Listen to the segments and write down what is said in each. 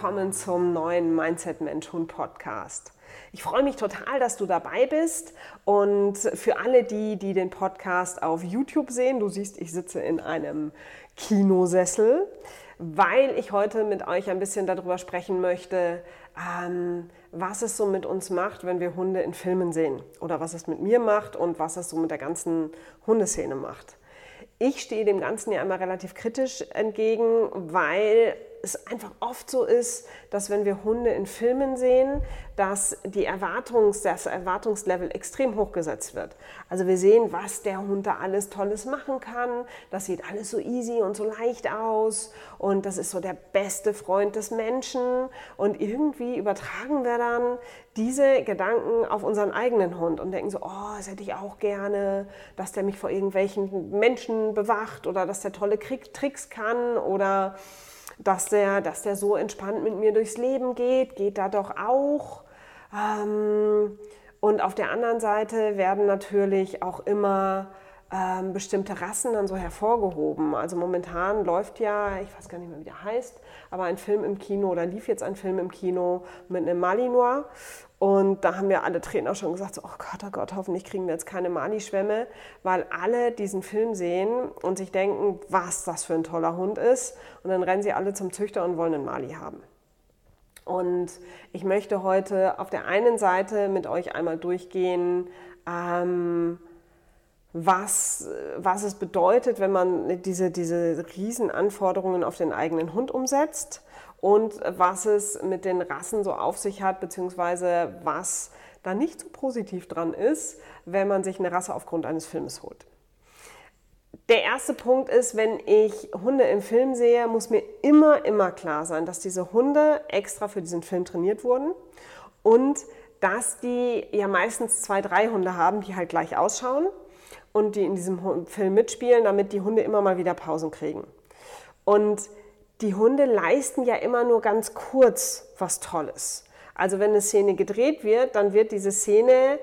willkommen zum neuen Mindset Mensch Hund Podcast. Ich freue mich total, dass du dabei bist und für alle die, die den Podcast auf YouTube sehen, du siehst, ich sitze in einem Kinosessel, weil ich heute mit euch ein bisschen darüber sprechen möchte, ähm, was es so mit uns macht, wenn wir Hunde in Filmen sehen oder was es mit mir macht und was es so mit der ganzen Hundeszene macht. Ich stehe dem Ganzen ja immer relativ kritisch entgegen, weil es einfach oft so ist, dass wenn wir Hunde in Filmen sehen, dass die Erwartungs, das Erwartungslevel extrem hochgesetzt wird. Also wir sehen, was der Hund da alles Tolles machen kann. Das sieht alles so easy und so leicht aus und das ist so der beste Freund des Menschen. Und irgendwie übertragen wir dann diese Gedanken auf unseren eigenen Hund und denken so, oh, das hätte ich auch gerne, dass der mich vor irgendwelchen Menschen bewacht oder dass der tolle Tricks kann oder dass der, dass der so entspannt mit mir durchs Leben geht, geht da doch auch. Ähm, und auf der anderen Seite werden natürlich auch immer ähm, bestimmte Rassen dann so hervorgehoben. Also momentan läuft ja, ich weiß gar nicht mehr, wie der heißt, aber ein Film im Kino oder lief jetzt ein Film im Kino mit einem Malinois. Und da haben wir alle Trainer schon gesagt, so, oh Gott, oh Gott, hoffentlich kriegen wir jetzt keine Mali-Schwämme, weil alle diesen Film sehen und sich denken, was das für ein toller Hund ist. Und dann rennen sie alle zum Züchter und wollen einen Mali haben. Und ich möchte heute auf der einen Seite mit euch einmal durchgehen, ähm, was, was es bedeutet, wenn man diese, diese Riesenanforderungen auf den eigenen Hund umsetzt und was es mit den Rassen so auf sich hat, beziehungsweise was da nicht so positiv dran ist, wenn man sich eine Rasse aufgrund eines Filmes holt. Der erste Punkt ist, wenn ich Hunde im Film sehe, muss mir immer, immer klar sein, dass diese Hunde extra für diesen Film trainiert wurden und dass die ja meistens zwei, drei Hunde haben, die halt gleich ausschauen und die in diesem Film mitspielen, damit die Hunde immer mal wieder Pausen kriegen. Und die Hunde leisten ja immer nur ganz kurz was Tolles. Also wenn eine Szene gedreht wird, dann wird diese Szene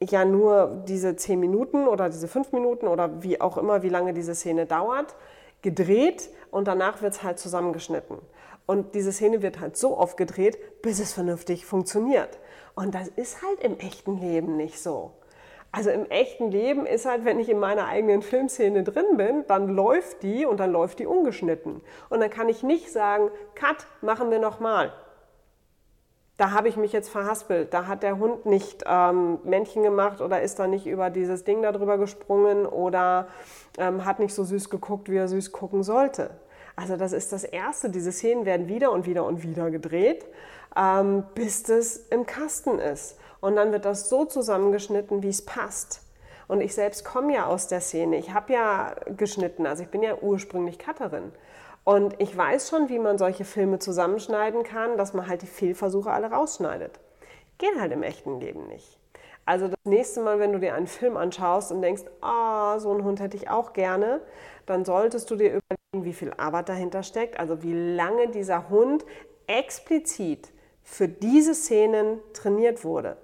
ja nur diese zehn Minuten oder diese fünf Minuten oder wie auch immer, wie lange diese Szene dauert, gedreht und danach wird es halt zusammengeschnitten. Und diese Szene wird halt so oft gedreht, bis es vernünftig funktioniert. Und das ist halt im echten Leben nicht so. Also im echten Leben ist halt, wenn ich in meiner eigenen Filmszene drin bin, dann läuft die und dann läuft die ungeschnitten. Und dann kann ich nicht sagen, Cut, machen wir nochmal. Da habe ich mich jetzt verhaspelt. Da hat der Hund nicht ähm, Männchen gemacht oder ist da nicht über dieses Ding darüber gesprungen oder ähm, hat nicht so süß geguckt, wie er süß gucken sollte. Also das ist das Erste. Diese Szenen werden wieder und wieder und wieder gedreht, ähm, bis das im Kasten ist. Und dann wird das so zusammengeschnitten, wie es passt. Und ich selbst komme ja aus der Szene. Ich habe ja geschnitten, also ich bin ja ursprünglich Cutterin. Und ich weiß schon, wie man solche Filme zusammenschneiden kann, dass man halt die Fehlversuche alle rausschneidet. Geht halt im echten Leben nicht. Also das nächste Mal, wenn du dir einen Film anschaust und denkst, ah, oh, so einen Hund hätte ich auch gerne, dann solltest du dir überlegen, wie viel Arbeit dahinter steckt, also wie lange dieser Hund explizit für diese Szenen trainiert wurde.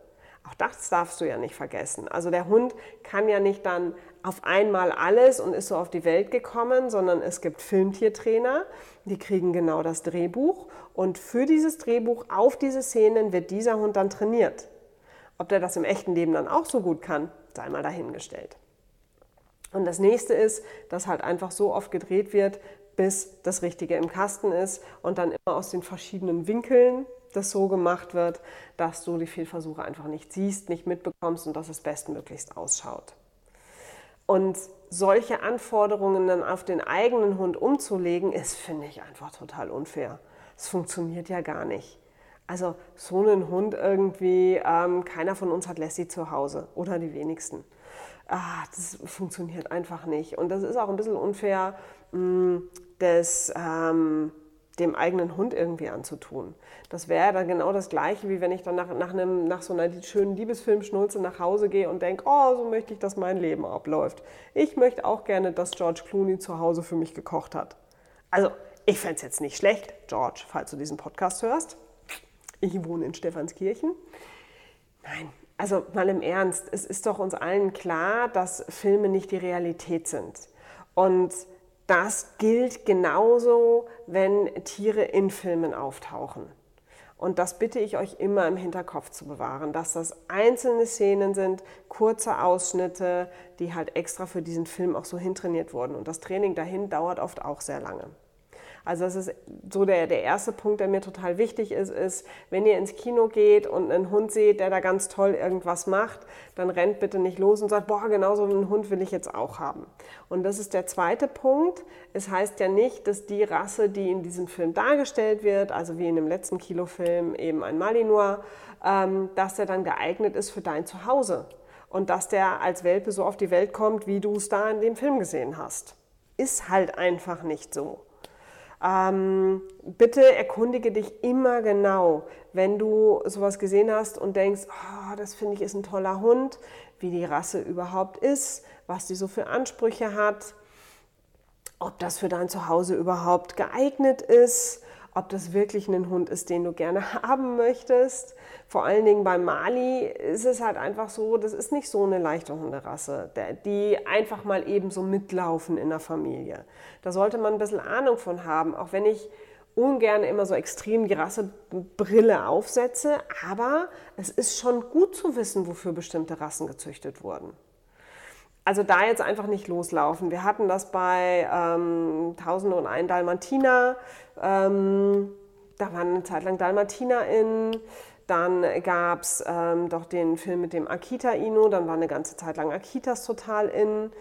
Auch das darfst du ja nicht vergessen. Also der Hund kann ja nicht dann auf einmal alles und ist so auf die Welt gekommen, sondern es gibt Filmtiertrainer, die kriegen genau das Drehbuch und für dieses Drehbuch auf diese Szenen wird dieser Hund dann trainiert. Ob der das im echten Leben dann auch so gut kann, sei mal dahingestellt. Und das nächste ist, dass halt einfach so oft gedreht wird, bis das Richtige im Kasten ist und dann immer aus den verschiedenen Winkeln das so gemacht wird, dass du die Fehlversuche einfach nicht siehst, nicht mitbekommst und dass es bestmöglichst ausschaut. Und solche Anforderungen dann auf den eigenen Hund umzulegen, ist, finde ich, einfach total unfair. Es funktioniert ja gar nicht. Also so einen Hund irgendwie, ähm, keiner von uns hat Lassie zu Hause oder die wenigsten. Ah, das funktioniert einfach nicht. Und das ist auch ein bisschen unfair, mh, mm, das ähm, dem eigenen Hund irgendwie anzutun. Das wäre dann genau das Gleiche, wie wenn ich dann nach, nach, einem, nach so einer schönen Liebesfilmschnulze nach Hause gehe und denke, oh, so möchte ich, dass mein Leben abläuft. Ich möchte auch gerne, dass George Clooney zu Hause für mich gekocht hat. Also, ich fände es jetzt nicht schlecht, George, falls du diesen Podcast hörst. Ich wohne in Stephanskirchen. Nein, also mal im Ernst, es ist doch uns allen klar, dass Filme nicht die Realität sind. Und das gilt genauso, wenn Tiere in Filmen auftauchen. Und das bitte ich euch immer im Hinterkopf zu bewahren, dass das einzelne Szenen sind, kurze Ausschnitte, die halt extra für diesen Film auch so hintrainiert wurden. Und das Training dahin dauert oft auch sehr lange. Also das ist so der, der erste Punkt, der mir total wichtig ist, ist, wenn ihr ins Kino geht und einen Hund seht, der da ganz toll irgendwas macht, dann rennt bitte nicht los und sagt, boah, genau so einen Hund will ich jetzt auch haben. Und das ist der zweite Punkt. Es heißt ja nicht, dass die Rasse, die in diesem Film dargestellt wird, also wie in dem letzten Kinofilm eben ein Malinois, ähm, dass der dann geeignet ist für dein Zuhause. Und dass der als Welpe so auf die Welt kommt, wie du es da in dem Film gesehen hast. Ist halt einfach nicht so. Ähm, bitte erkundige dich immer genau, wenn du sowas gesehen hast und denkst, oh, das finde ich ist ein toller Hund, wie die Rasse überhaupt ist, was die so für Ansprüche hat, ob das für dein Zuhause überhaupt geeignet ist ob das wirklich ein Hund ist, den du gerne haben möchtest. Vor allen Dingen bei Mali ist es halt einfach so, das ist nicht so eine leichte Hunderasse, die einfach mal eben so mitlaufen in der Familie. Da sollte man ein bisschen Ahnung von haben, auch wenn ich ungern immer so extrem die Rassebrille aufsetze, aber es ist schon gut zu wissen, wofür bestimmte Rassen gezüchtet wurden. Also da jetzt einfach nicht loslaufen. Wir hatten das bei ähm, 1001 Dalmatiner. Ähm, da waren eine Zeit lang Dalmatiner in. Dann gab es ähm, doch den Film mit dem Akita-Ino. Dann war eine ganze Zeit lang Akitas total in.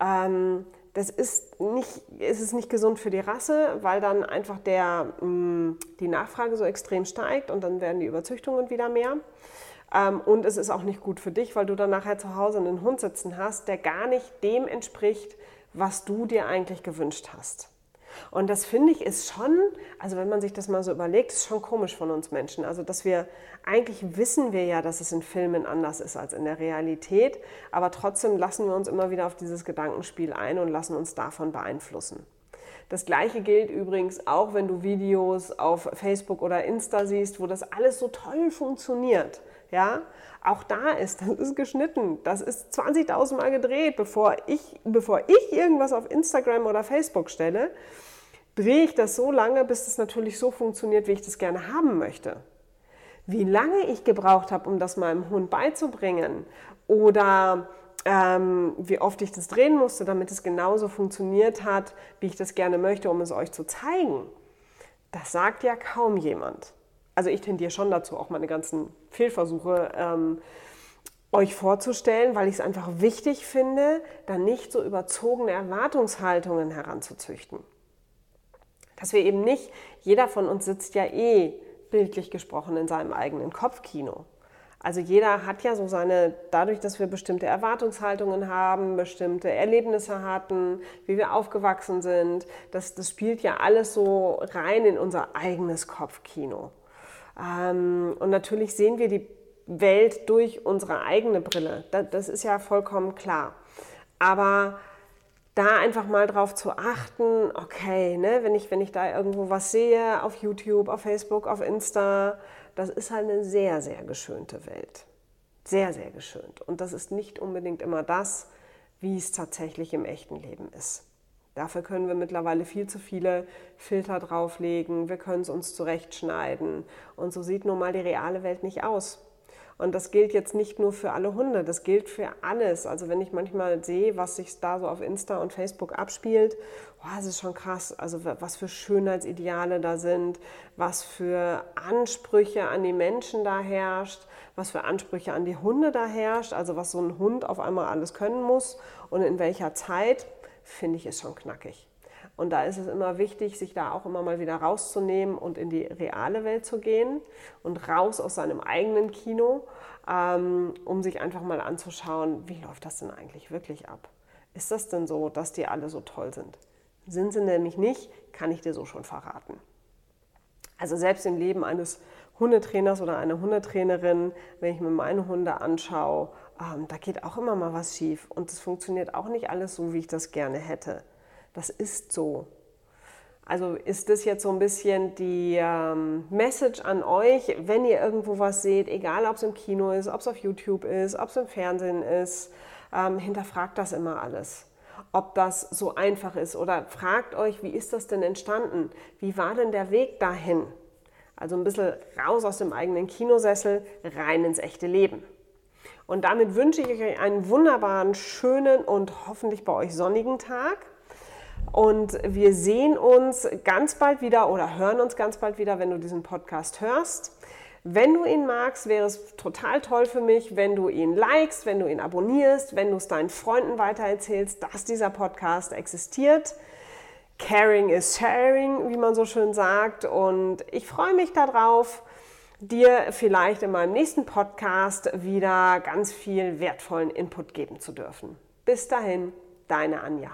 Ähm, das ist nicht, ist es nicht gesund für die Rasse, weil dann einfach der, mh, mm, die Nachfrage so extrem steigt und dann werden die Überzüchtungen wieder mehr. Ähm, und es ist auch nicht gut für dich, weil du dann nachher zu Hause einen Hund sitzen hast, der gar nicht dem entspricht, was du dir eigentlich gewünscht hast. Und das finde ich ist schon, also wenn man sich das mal so überlegt, ist schon komisch von uns Menschen. Also dass wir, eigentlich wissen wir ja, dass es in Filmen anders ist als in der Realität, aber trotzdem lassen wir uns immer wieder auf dieses Gedankenspiel ein und lassen uns davon beeinflussen. Das gleiche gilt übrigens auch, wenn du Videos auf Facebook oder Insta siehst, wo das alles so toll funktioniert ja, auch da ist, das ist geschnitten, das ist 20.000 Mal gedreht, bevor ich, bevor ich irgendwas auf Instagram oder Facebook stelle, drehe ich das so lange, bis es natürlich so funktioniert, wie ich das gerne haben möchte. Wie lange ich gebraucht habe, um das meinem Hund beizubringen oder ähm, wie oft ich das drehen musste, damit es genauso funktioniert hat, wie ich das gerne möchte, um es euch zu zeigen, das sagt ja kaum jemand also ich tendiere schon dazu, auch meine ganzen Fehlversuche ähm, euch vorzustellen, weil ich es einfach wichtig finde, da nicht so überzogene Erwartungshaltungen heranzuzüchten. Dass wir eben nicht, jeder von uns sitzt ja eh bildlich gesprochen in seinem eigenen Kopfkino. Also jeder hat ja so seine, dadurch, dass wir bestimmte Erwartungshaltungen haben, bestimmte Erlebnisse hatten, wie wir aufgewachsen sind, das, das spielt ja alles so rein in unser eigenes Kopfkino. Ähm, und natürlich sehen wir die Welt durch unsere eigene Brille. Das ist ja vollkommen klar. Aber da einfach mal drauf zu achten, okay, ne, wenn, ich, wenn ich da irgendwo was sehe, auf YouTube, auf Facebook, auf Insta, das ist halt eine sehr, sehr geschönte Welt. Sehr, sehr geschönt. Und das ist nicht unbedingt immer das, wie es tatsächlich im echten Leben ist. Dafür können wir mittlerweile viel zu viele Filter drauflegen, wir können es uns zurechtschneiden. Und so sieht nun mal die reale Welt nicht aus. Und das gilt jetzt nicht nur für alle Hunde, das gilt für alles. Also wenn ich manchmal sehe, was sich da so auf Insta und Facebook abspielt, oh, das ist schon krass. Also was für Schönheitsideale da sind, was für Ansprüche an die Menschen da herrscht, was für Ansprüche an die Hunde da herrscht, also was so ein Hund auf einmal alles können muss und in welcher Zeit finde ich es schon knackig. Und da ist es immer wichtig, sich da auch immer mal wieder rauszunehmen und in die reale Welt zu gehen und raus aus seinem eigenen Kino, ähm, um sich einfach mal anzuschauen, wie läuft das denn eigentlich wirklich ab? Ist das denn so, dass die alle so toll sind? Sind sie nämlich nicht, kann ich dir so schon verraten. Also selbst im Leben eines Hundetrainers oder einer Hundetrainerin, wenn ich mir meine Hunde anschaue, ähm, da geht auch immer mal was schief und es funktioniert auch nicht alles so, wie ich das gerne hätte. Das ist so. Also ist das jetzt so ein bisschen die ähm, Message an euch, wenn ihr irgendwo was seht, egal ob es im Kino ist, ob es auf YouTube ist, ob es im Fernsehen ist, ähm, hinterfragt das immer alles. ob das so einfach ist oder fragt euch, wie ist das denn entstanden? Wie war denn der Weg dahin? Also ein bisschen raus aus dem eigenen Kinosessel, rein ins echte Leben. Und damit wünsche ich euch einen wunderbaren, schönen und hoffentlich bei euch sonnigen Tag. Und wir sehen uns ganz bald wieder oder hören uns ganz bald wieder, wenn du diesen Podcast hörst. Wenn du ihn magst, wäre es total toll für mich, wenn du ihn likest, wenn du ihn abonnierst, wenn du es deinen Freunden weitererzählst, dass dieser Podcast existiert. Caring is sharing, wie man so schön sagt. Und ich freue mich darauf, dir vielleicht in meinem nächsten Podcast wieder ganz viel wertvollen Input geben zu dürfen. Bis dahin, deine Anja.